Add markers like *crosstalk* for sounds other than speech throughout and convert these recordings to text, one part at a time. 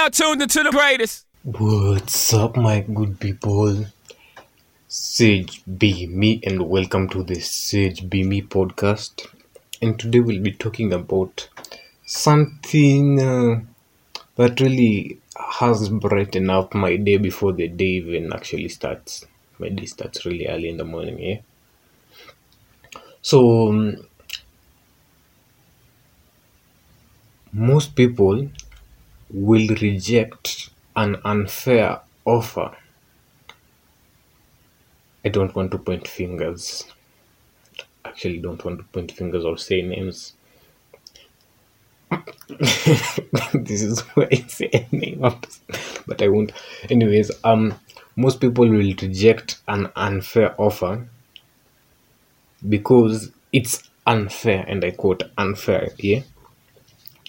now tuned into the greatest. What's up, my good people? Sage Be Me, and welcome to the Sage Be Me podcast. And today we'll be talking about something uh, that really has brightened up my day before the day even actually starts. My day starts really early in the morning, yeah. So, um, most people will reject an unfair offer. I don't want to point fingers. Actually, don't want to point fingers or say names. *laughs* this is why I say a name, but I won't. Anyways, um, most people will reject an unfair offer because it's unfair, and I quote unfair. Yeah.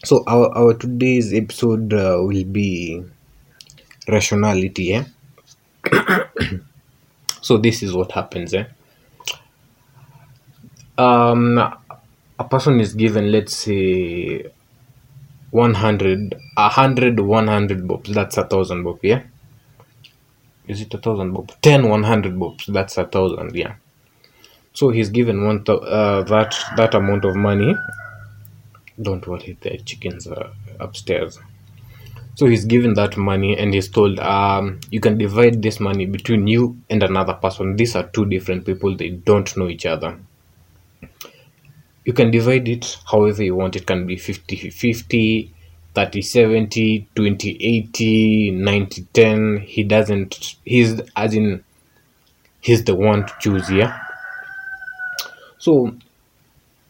So our our today's episode uh, will be rationality. Yeah. *coughs* so this is what happens. Eh? Um, a person is given, let's say, 100, 100, 100 bobs. That's a thousand bob. Yeah. Is it a thousand bob? 10, 100 bobs. That's a thousand. Yeah. So he's given one thou- uh, that that amount of money don't worry the chickens are upstairs. So he's given that money and he's told um you can divide this money between you and another person. These are two different people. They don't know each other. You can divide it however you want. It can be 50 50 30 70 20 80 90 10 he doesn't he's as in he's the one to choose yeah? So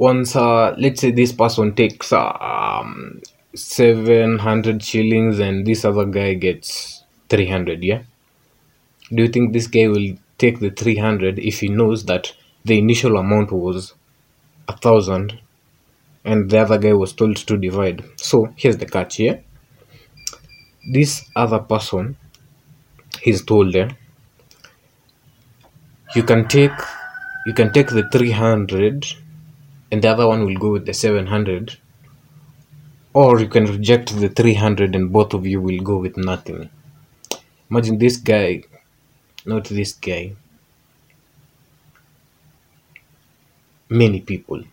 once uh, let's say this person takes uh, um, 700 shillings and this other guy gets 300 yeah? Do you think this guy will take the 300 if he knows that the initial amount was a thousand and the other guy was told to divide? So here's the catch here this other person he's told eh, you can take you can take the 300 and the other one will go with the 700 or you can reject the 300 and both of you will go with nothing. Imagine this guy not this guy. Many people.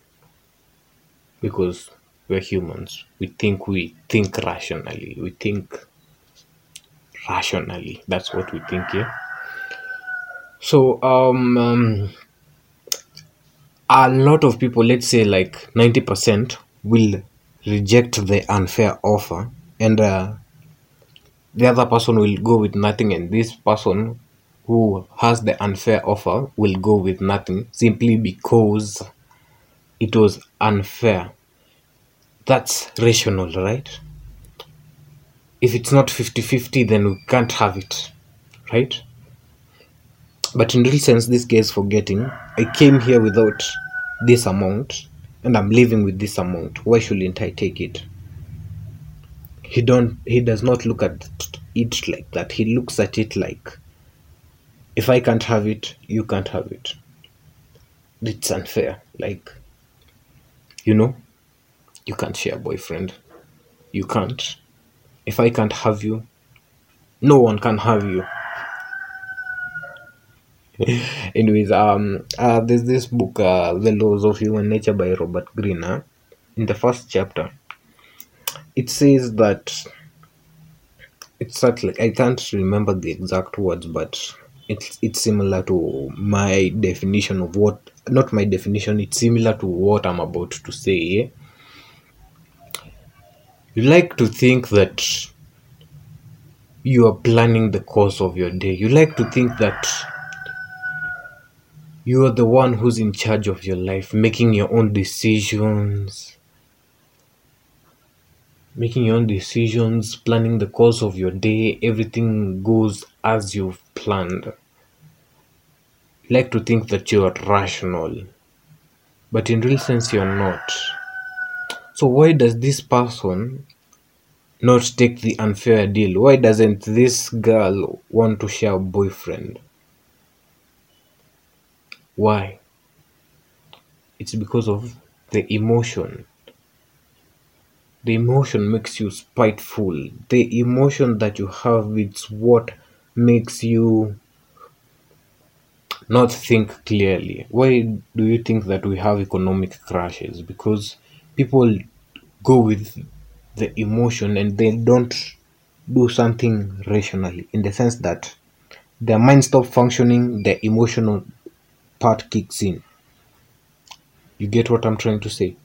Because we're humans. We think we think rationally. We think rationally. That's what we think yeah so um, um a lot of people, let's say like 90%, will reject the unfair offer, and uh, the other person will go with nothing, and this person who has the unfair offer will go with nothing simply because it was unfair. That's rational, right? If it's not 50 50, then we can't have it, right? But in real sense, this guy is forgetting. I came here without this amount, and I'm leaving with this amount. Why shouldn't I take it? He don't. He does not look at it like that. He looks at it like, if I can't have it, you can't have it. It's unfair. Like, you know, you can't share boyfriend. You can't. If I can't have you, no one can have you *laughs* anyways um uh, there's this book uh, the laws of human nature by robert greene in the first chapter. It says that it's not like i can't remember the exact words but it's it's similar to my definition of what not my definition it's similar to what i'm about to say. You like to think that you are planning the course of your day. You like to think that you are the one who's in charge of your life, making your own decisions, making your own decisions, planning the course of your day. Everything goes as you've planned. Like to think that you are rational, but in real sense, you're not. So, why does this person not take the unfair deal? Why doesn't this girl want to share a boyfriend? Why? It's because of the emotion. the emotion makes you spiteful the emotion that you have it's what makes you not think clearly why do you think that we have economic crashes because people go with the emotion and they don't do something rationally in the sense that their mind stop functioning the emotional part kicks in. You get what i'm trying to say?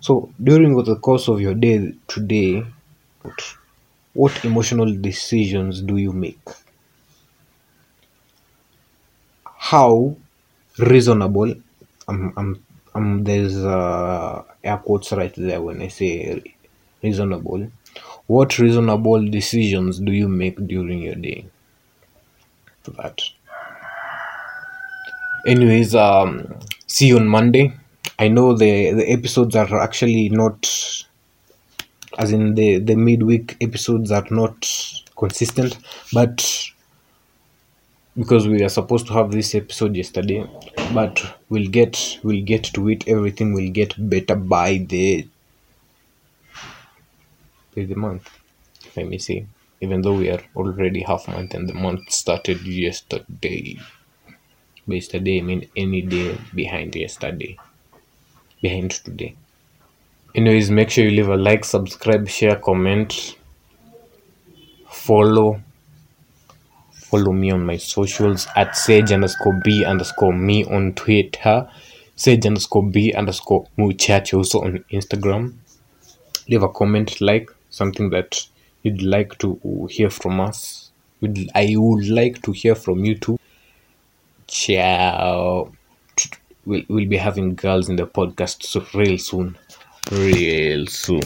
So during the course of your day today what, emotional decisions do you make? How reasonable I'm, I'm, I'm, there's uh, air quotes right there when i say reasonable. What reasonable decisions do you make during your day? That anyways um see you on monday. I know the the episodes are actually not as in the the midweek episodes are not consistent but because we are supposed to have this episode yesterday but we'll get we'll get to it. Everything will get better by the by the month let me see even though we are already half month and the month started yesterday yesterday i mean any day behind yesterday behind today. Anyways make sure you leave a like subscribe share comment. Follow. Follow me on my socials at sage underscore b underscore me on twitter. Sage underscore b underscore muchacho also on instagram. Leave a comment like something that you'd like to hear from us. I would like to hear from you too ciao we'll, be having girls in the podcast so real soon. Real soon